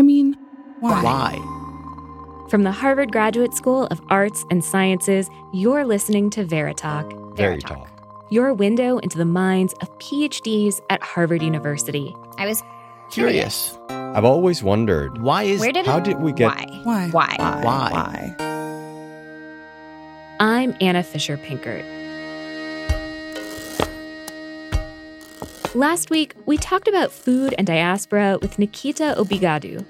I mean, why? Why? From the Harvard Graduate School of Arts and Sciences, you're listening to Veritalk. Veritalk. Your window into the minds of PhDs at Harvard University. I was Curious. I've always wondered Why is Where did how it? did we get Why? Why? Why? Why? I'm Anna Fisher Pinkert. Last week, we talked about food and diaspora with Nikita Obigadu.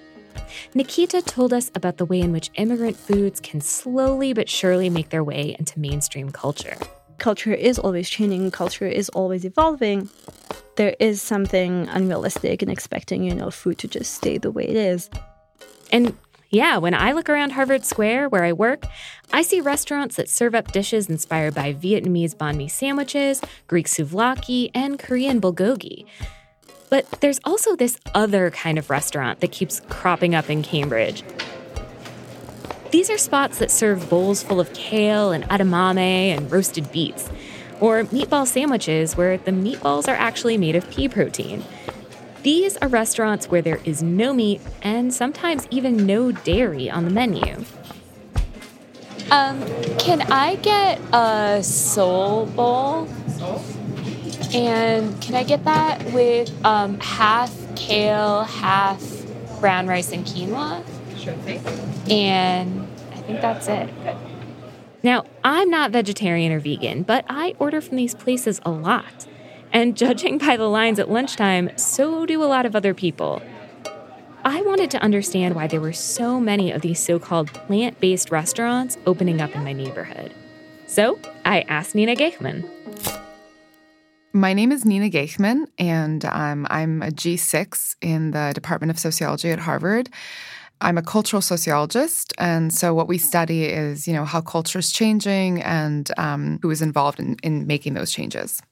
Nikita told us about the way in which immigrant foods can slowly but surely make their way into mainstream culture. culture is always changing, culture is always evolving. There is something unrealistic in expecting, you know, food to just stay the way it is. And yeah, when I look around Harvard Square where I work, I see restaurants that serve up dishes inspired by Vietnamese banh mi sandwiches, Greek souvlaki, and Korean bulgogi. But there's also this other kind of restaurant that keeps cropping up in Cambridge. These are spots that serve bowls full of kale and edamame and roasted beets, or meatball sandwiches where the meatballs are actually made of pea protein. These are restaurants where there is no meat and sometimes even no dairy on the menu. Um, can I get a soul bowl? And can I get that with um, half kale, half brown rice and quinoa? Sure thing. And I think that's it. Now, I'm not vegetarian or vegan, but I order from these places a lot. And judging by the lines at lunchtime, so do a lot of other people. I wanted to understand why there were so many of these so called plant based restaurants opening up in my neighborhood. So I asked Nina Gheihman. My name is Nina Gheihman, and um, I'm a G6 in the Department of Sociology at Harvard. I'm a cultural sociologist, and so what we study is, you know, how culture is changing and um, who is involved in, in making those changes.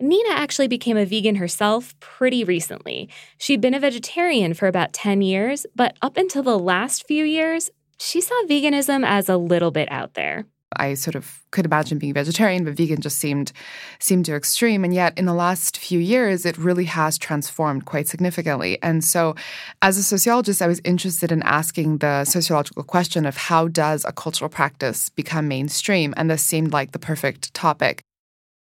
Nina actually became a vegan herself pretty recently. She'd been a vegetarian for about 10 years, but up until the last few years, she saw veganism as a little bit out there. I sort of could imagine being vegetarian, but vegan just seemed seemed too extreme. And yet, in the last few years, it really has transformed quite significantly. And so, as a sociologist, I was interested in asking the sociological question of how does a cultural practice become mainstream? And this seemed like the perfect topic.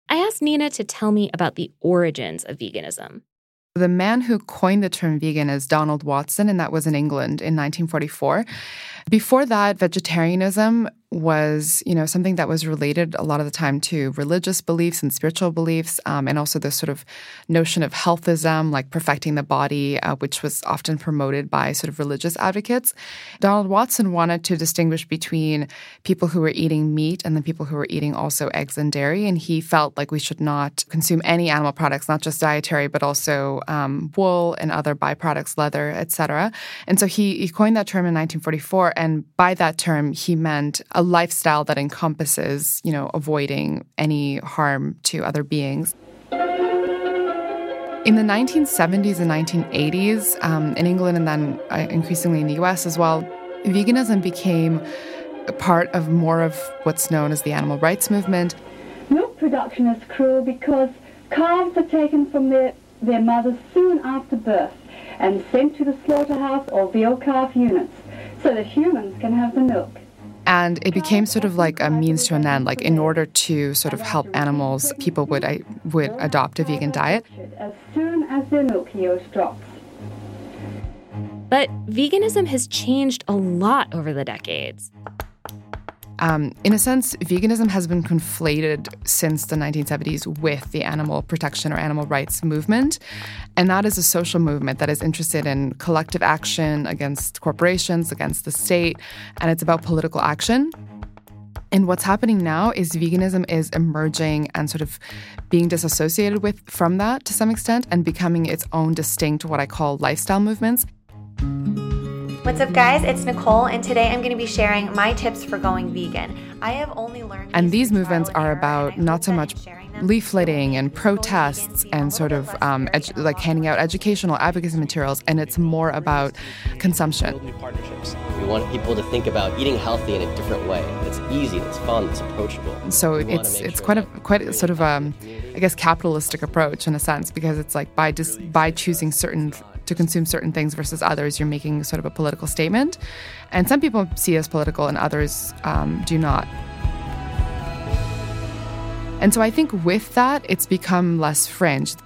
I asked Nina to tell me about the origins of veganism. The man who coined the term vegan is Donald Watson, and that was in England in 1944. Before that, vegetarianism was, you know, something that was related a lot of the time to religious beliefs and spiritual beliefs, um, and also this sort of notion of healthism, like perfecting the body, uh, which was often promoted by sort of religious advocates. Donald Watson wanted to distinguish between people who were eating meat and the people who were eating also eggs and dairy, and he felt like we should not consume any animal products, not just dietary, but also um, wool and other byproducts, leather, etc. And so he, he coined that term in 1944, and by that term, he meant a lifestyle that encompasses, you know, avoiding any harm to other beings. In the 1970s and 1980s, um, in England and then uh, increasingly in the US as well, veganism became a part of more of what's known as the animal rights movement. Milk production is cruel because calves are taken from their, their mothers soon after birth and sent to the slaughterhouse or veal calf units so that humans can have the milk. And it became sort of like a means to an end. Like in order to sort of help animals, people would I, would adopt a vegan diet. As soon as their milk yield drops. But veganism has changed a lot over the decades. Um, in a sense, veganism has been conflated since the 1970s with the animal protection or animal rights movement. And that is a social movement that is interested in collective action against corporations, against the state, and it's about political action. And what's happening now is veganism is emerging and sort of being disassociated with from that to some extent and becoming its own distinct what I call lifestyle movements. What's up, guys? It's Nicole, and today I'm going to be sharing my tips for going vegan. I have only learned. And these movements are about not so much leafleting and protests and sort of um, edu- like handing out educational advocacy materials, and it's more about consumption. Build new partnerships. We want people to think about eating healthy in a different way. That's easy. That's fun. That's approachable. So it's it's sure quite a quite a sort of um, I guess capitalistic approach in a sense because it's like by just by choosing certain to consume certain things versus others, you're making sort of a political statement. And some people see it as political and others um, do not. And so I think with that, it's become less fringe.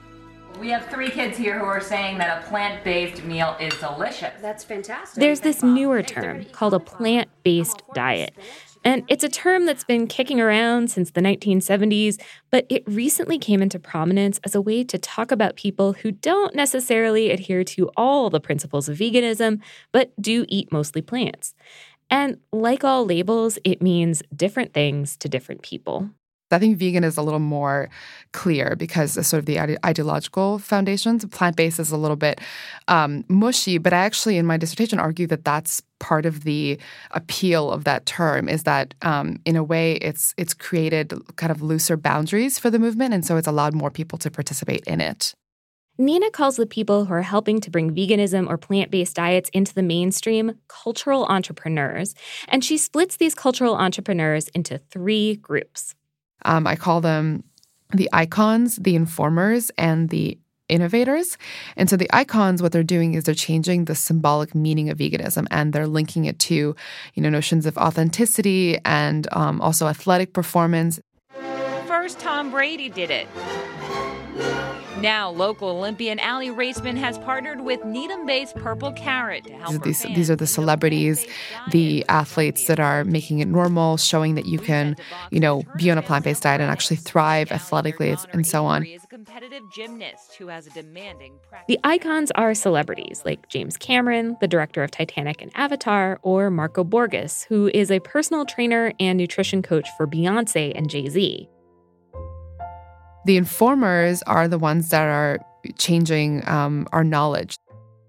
We have three kids here who are saying that a plant based meal is delicious. That's fantastic. There's this newer term called a plant based diet. And it's a term that's been kicking around since the 1970s, but it recently came into prominence as a way to talk about people who don't necessarily adhere to all the principles of veganism, but do eat mostly plants. And like all labels, it means different things to different people. I think vegan is a little more clear because sort of the ide- ideological foundations. Plant based is a little bit um, mushy, but I actually, in my dissertation, argue that that's part of the appeal of that term is that um, in a way it's it's created kind of looser boundaries for the movement, and so it's allowed more people to participate in it. Nina calls the people who are helping to bring veganism or plant based diets into the mainstream cultural entrepreneurs. And she splits these cultural entrepreneurs into three groups. Um, I call them the icons, the informers, and the innovators. And so the icons, what they're doing is they're changing the symbolic meaning of veganism and they're linking it to, you know, notions of authenticity and um, also athletic performance. First, Tom Brady did it. Now, local Olympian Aly Raisman has partnered with Needham-based Purple Carrot to help these, these are the celebrities, the athletes that are making it normal, showing that you can, you know, be on a plant-based diet and actually thrive athletically and so on. The icons are celebrities like James Cameron, the director of Titanic and Avatar, or Marco Borges, who is a personal trainer and nutrition coach for Beyonce and Jay-Z. The informers are the ones that are changing um, our knowledge.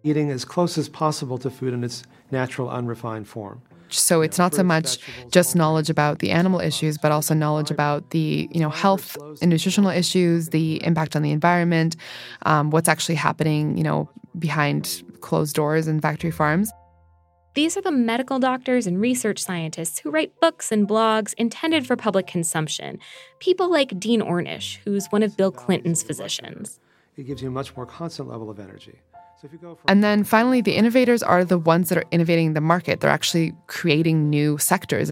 Eating as close as possible to food in its natural, unrefined form. So it's not so much just knowledge about the animal issues, but also knowledge about the you know health and nutritional issues, the impact on the environment, um, what's actually happening you know behind closed doors in factory farms. These are the medical doctors and research scientists who write books and blogs intended for public consumption. People like Dean Ornish, who's one of Bill Clinton's physicians. It gives you a much more constant level of energy. So and then finally, the innovators are the ones that are innovating the market. They're actually creating new sectors.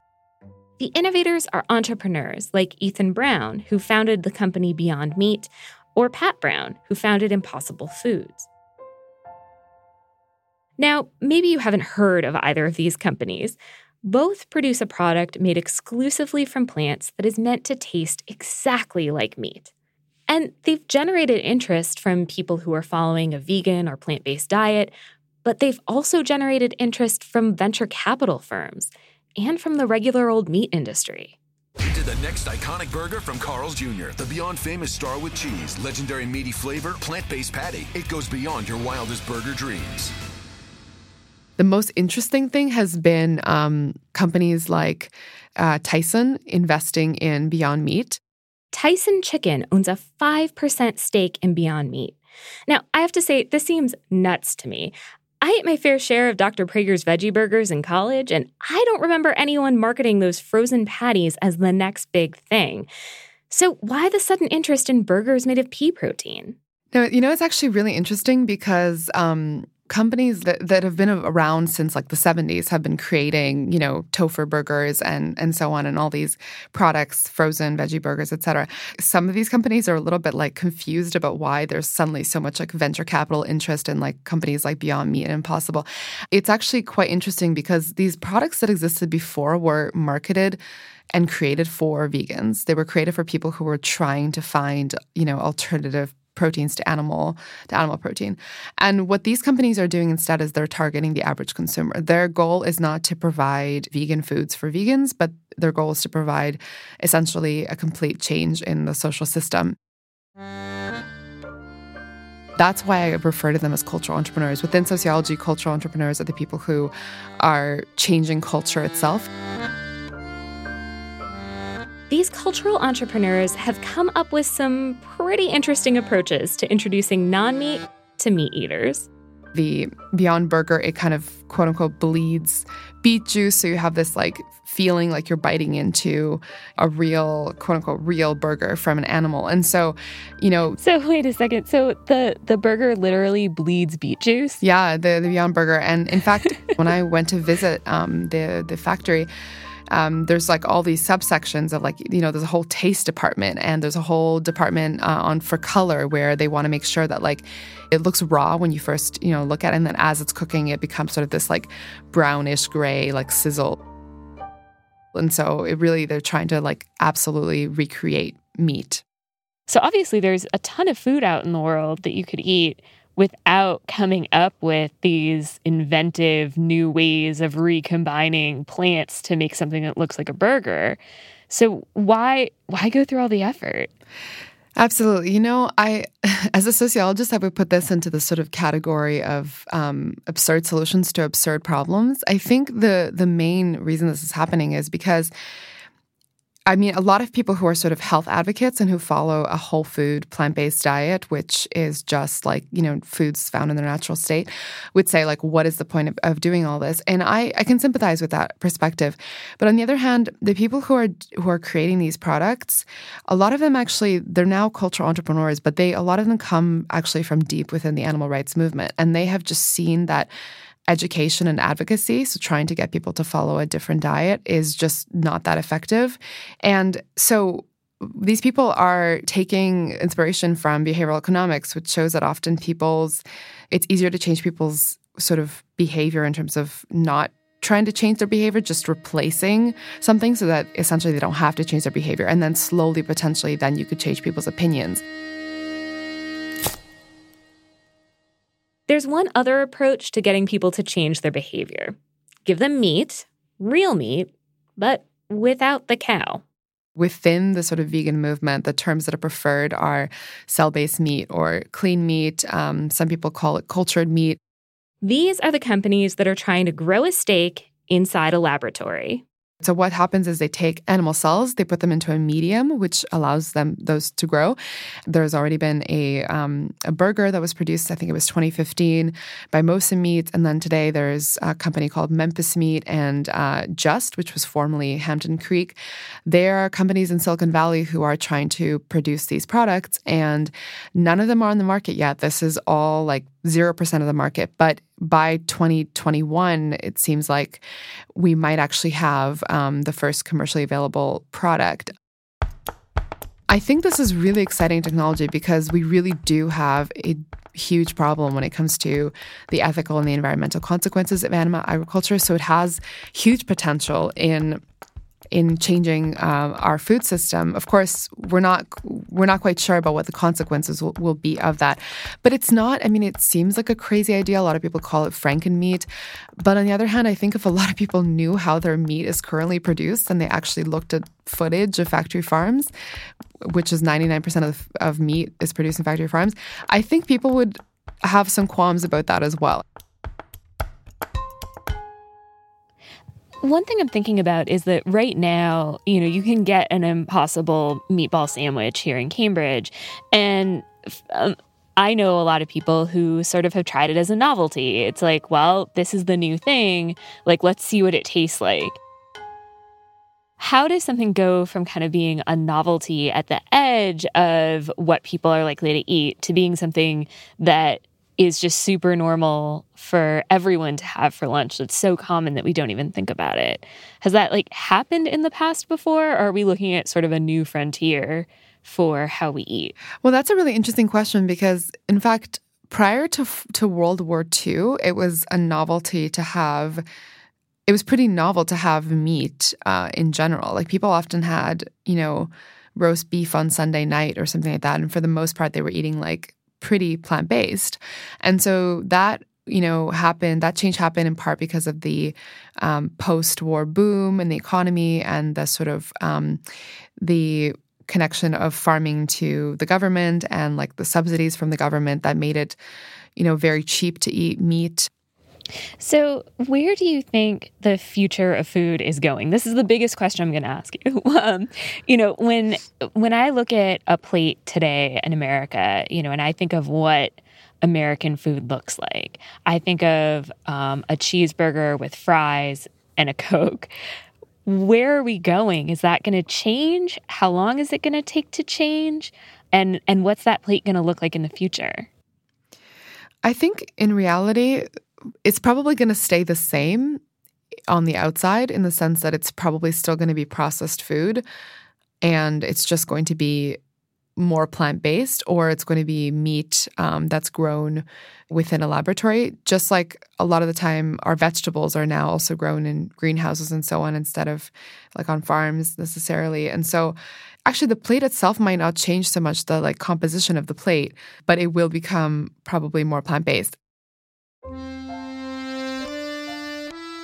The innovators are entrepreneurs like Ethan Brown, who founded the company Beyond Meat, or Pat Brown, who founded Impossible Foods. Now, maybe you haven't heard of either of these companies. Both produce a product made exclusively from plants that is meant to taste exactly like meat. And they've generated interest from people who are following a vegan or plant based diet, but they've also generated interest from venture capital firms and from the regular old meat industry. Into the next iconic burger from Carl's Jr., the beyond famous star with cheese, legendary meaty flavor, plant based patty. It goes beyond your wildest burger dreams. The most interesting thing has been um, companies like uh, Tyson investing in Beyond Meat. Tyson Chicken owns a 5% stake in Beyond Meat. Now, I have to say, this seems nuts to me. I ate my fair share of Dr. Praeger's veggie burgers in college, and I don't remember anyone marketing those frozen patties as the next big thing. So, why the sudden interest in burgers made of pea protein? No, you know, it's actually really interesting because um, companies that, that have been around since like the 70s have been creating you know tofu burgers and and so on and all these products frozen veggie burgers etc some of these companies are a little bit like confused about why there's suddenly so much like venture capital interest in like companies like beyond meat and impossible it's actually quite interesting because these products that existed before were marketed and created for vegans. They were created for people who were trying to find, you know, alternative proteins to animal to animal protein. And what these companies are doing instead is they're targeting the average consumer. Their goal is not to provide vegan foods for vegans, but their goal is to provide essentially a complete change in the social system. That's why I refer to them as cultural entrepreneurs. Within sociology, cultural entrepreneurs are the people who are changing culture itself. These cultural entrepreneurs have come up with some pretty interesting approaches to introducing non meat to meat eaters. The Beyond Burger, it kind of quote unquote bleeds beet juice. So you have this like feeling like you're biting into a real quote unquote real burger from an animal. And so, you know. So wait a second. So the the burger literally bleeds beet juice? Yeah, the, the Beyond Burger. And in fact, when I went to visit um, the the factory, um, there's like all these subsections of like you know there's a whole taste department and there's a whole department uh, on for color where they want to make sure that like it looks raw when you first you know look at it. And then as it's cooking it becomes sort of this like brownish gray like sizzle. And so it really they're trying to like absolutely recreate meat. So obviously there's a ton of food out in the world that you could eat without coming up with these inventive new ways of recombining plants to make something that looks like a burger. So why why go through all the effort? Absolutely. You know, I, as a sociologist, I would put this into the sort of category of um, absurd solutions to absurd problems. I think the the main reason this is happening is because I mean, a lot of people who are sort of health advocates and who follow a whole food, plant based diet, which is just like, you know, foods found in their natural state, would say, like, what is the point of, of doing all this? And I, I can sympathize with that perspective. But on the other hand, the people who are who are creating these products, a lot of them actually, they're now cultural entrepreneurs, but they a lot of them come actually from deep within the animal rights movement. And they have just seen that education and advocacy, so trying to get people to follow a different diet, is just not that effective. And so these people are taking inspiration from behavioral economics, which shows that often people's, it's easier to change people's sort of behavior in terms of not trying to change their behavior, just replacing something so that essentially they don't have to change their behavior. And then slowly, potentially, then you could change people's opinions. There's one other approach to getting people to change their behavior give them meat, real meat, but without the cow. Within the sort of vegan movement, the terms that are preferred are cell based meat or clean meat. Um, some people call it cultured meat. These are the companies that are trying to grow a steak inside a laboratory. So what happens is they take animal cells, they put them into a medium, which allows them those to grow. There's already been a um, a burger that was produced, I think it was 2015, by Mosa Meat, and then today there's a company called Memphis Meat and uh, Just, which was formerly Hampton Creek. There are companies in Silicon Valley who are trying to produce these products, and none of them are on the market yet. This is all like 0% of the market. But by 2021, it seems like we might actually have um, the first commercially available product. I think this is really exciting technology because we really do have a huge problem when it comes to the ethical and the environmental consequences of animal agriculture. So it has huge potential in in changing uh, our food system. Of course, we're not we're not quite sure about what the consequences will, will, be of that. But it's not. I mean, it seems like a crazy idea. A lot of people call it Franken meat. But on the other hand, I think if a lot of people knew how their meat is currently produced and they actually looked at footage of factory farms, which is 99% of, of meat is produced in factory farms, I think people would have some qualms about that as well. One thing I'm thinking about is that right now, you know, you can get an impossible meatball sandwich here in Cambridge. And um, I know a lot of people who sort of have tried it as a novelty. It's like, well, this is the new thing. Like, let's see what it tastes like. How does something go from kind of being a novelty at the edge of what people are likely to eat to being something that is just super normal for everyone to have for lunch. It's so common that we don't even think about it. Has that like happened in the past before? Or are we looking at sort of a new frontier for how we eat? Well, that's a really interesting question because in fact, prior to to World War II, it was a novelty to have it was pretty novel to have meat uh, in general. Like people often had, you know, roast beef on Sunday night or something like that. And for the most part, they were eating like pretty plant based. And so that you know happened that change happened in part because of the um, post-war boom in the economy and the sort of um, the connection of farming to the government and like the subsidies from the government that made it you know very cheap to eat meat so, where do you think the future of food is going? This is the biggest question I'm going to ask you. Um, you know, when when I look at a plate today in America, you know, and I think of what American food looks like. I think of um, a cheeseburger with fries and a Coke. Where are we going? Is that going to change? How long is it going to take to change? And and what's that plate going to look like in the future? I think in reality, it's probably going to stay the same on the outside in the sense that it's probably still going to be processed food and it's just going to be more plant based or it's going to be meat um, that's grown within a laboratory. Just like a lot of the time, our vegetables are now also grown in greenhouses and so on instead of like on farms necessarily. And so, actually, the plate itself might not change so much the like composition of the plate, but it will become probably more plant based.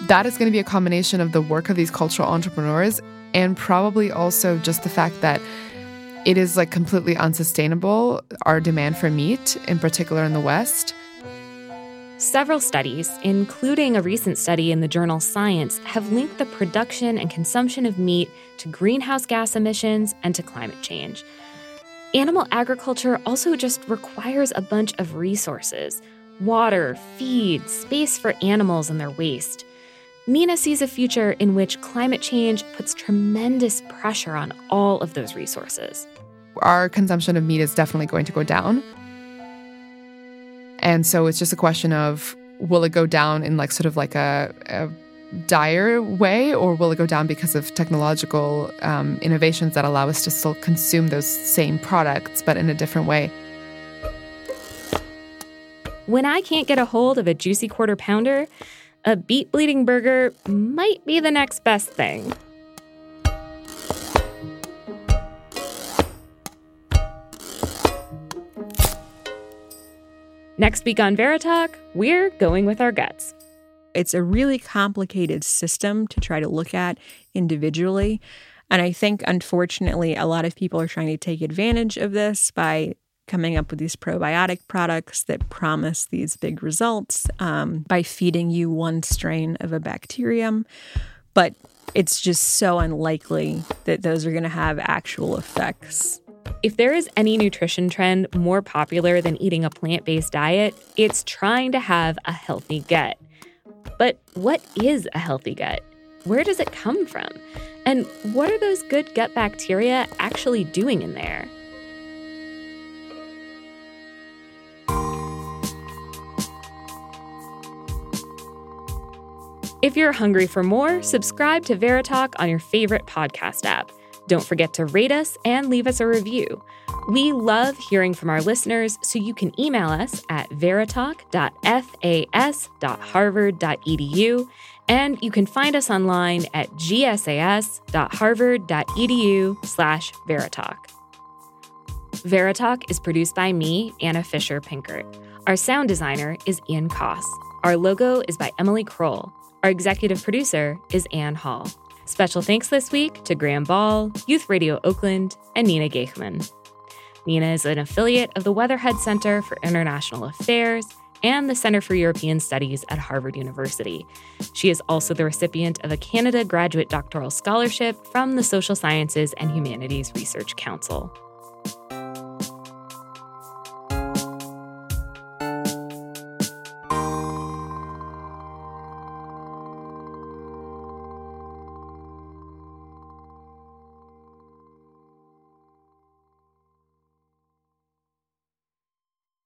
That is going to be a combination of the work of these cultural entrepreneurs and probably also just the fact that it is like completely unsustainable, our demand for meat, in particular in the West. Several studies, including a recent study in the journal Science, have linked the production and consumption of meat to greenhouse gas emissions and to climate change. Animal agriculture also just requires a bunch of resources water, feed, space for animals and their waste. Nina sees a future in which climate change puts tremendous pressure on all of those resources. Our consumption of meat is definitely going to go down. And so it's just a question of will it go down in like sort of like a, a dire way or will it go down because of technological um, innovations that allow us to still consume those same products but in a different way? When I can't get a hold of a juicy quarter pounder, a beet bleeding burger might be the next best thing. Next week on Veritalk, we're going with our guts. It's a really complicated system to try to look at individually. And I think, unfortunately, a lot of people are trying to take advantage of this by coming up with these probiotic products that promise these big results um, by feeding you one strain of a bacterium. But it's just so unlikely that those are going to have actual effects. If there is any nutrition trend more popular than eating a plant based diet, it's trying to have a healthy gut. But what is a healthy gut? Where does it come from? And what are those good gut bacteria actually doing in there? If you're hungry for more, subscribe to Veritalk on your favorite podcast app. Don't forget to rate us and leave us a review. We love hearing from our listeners, so you can email us at veritalk.fas.harvard.edu, and you can find us online at gsas.harvard.edu slash veritalk. Veritalk is produced by me, Anna Fisher Pinkert. Our sound designer is Ian Coss. Our logo is by Emily Crowell. Our executive producer is Ann Hall. Special thanks this week to Graham Ball, Youth Radio Oakland, and Nina Gheihman. Nina is an affiliate of the Weatherhead Center for International Affairs and the Center for European Studies at Harvard University. She is also the recipient of a Canada Graduate Doctoral Scholarship from the Social Sciences and Humanities Research Council.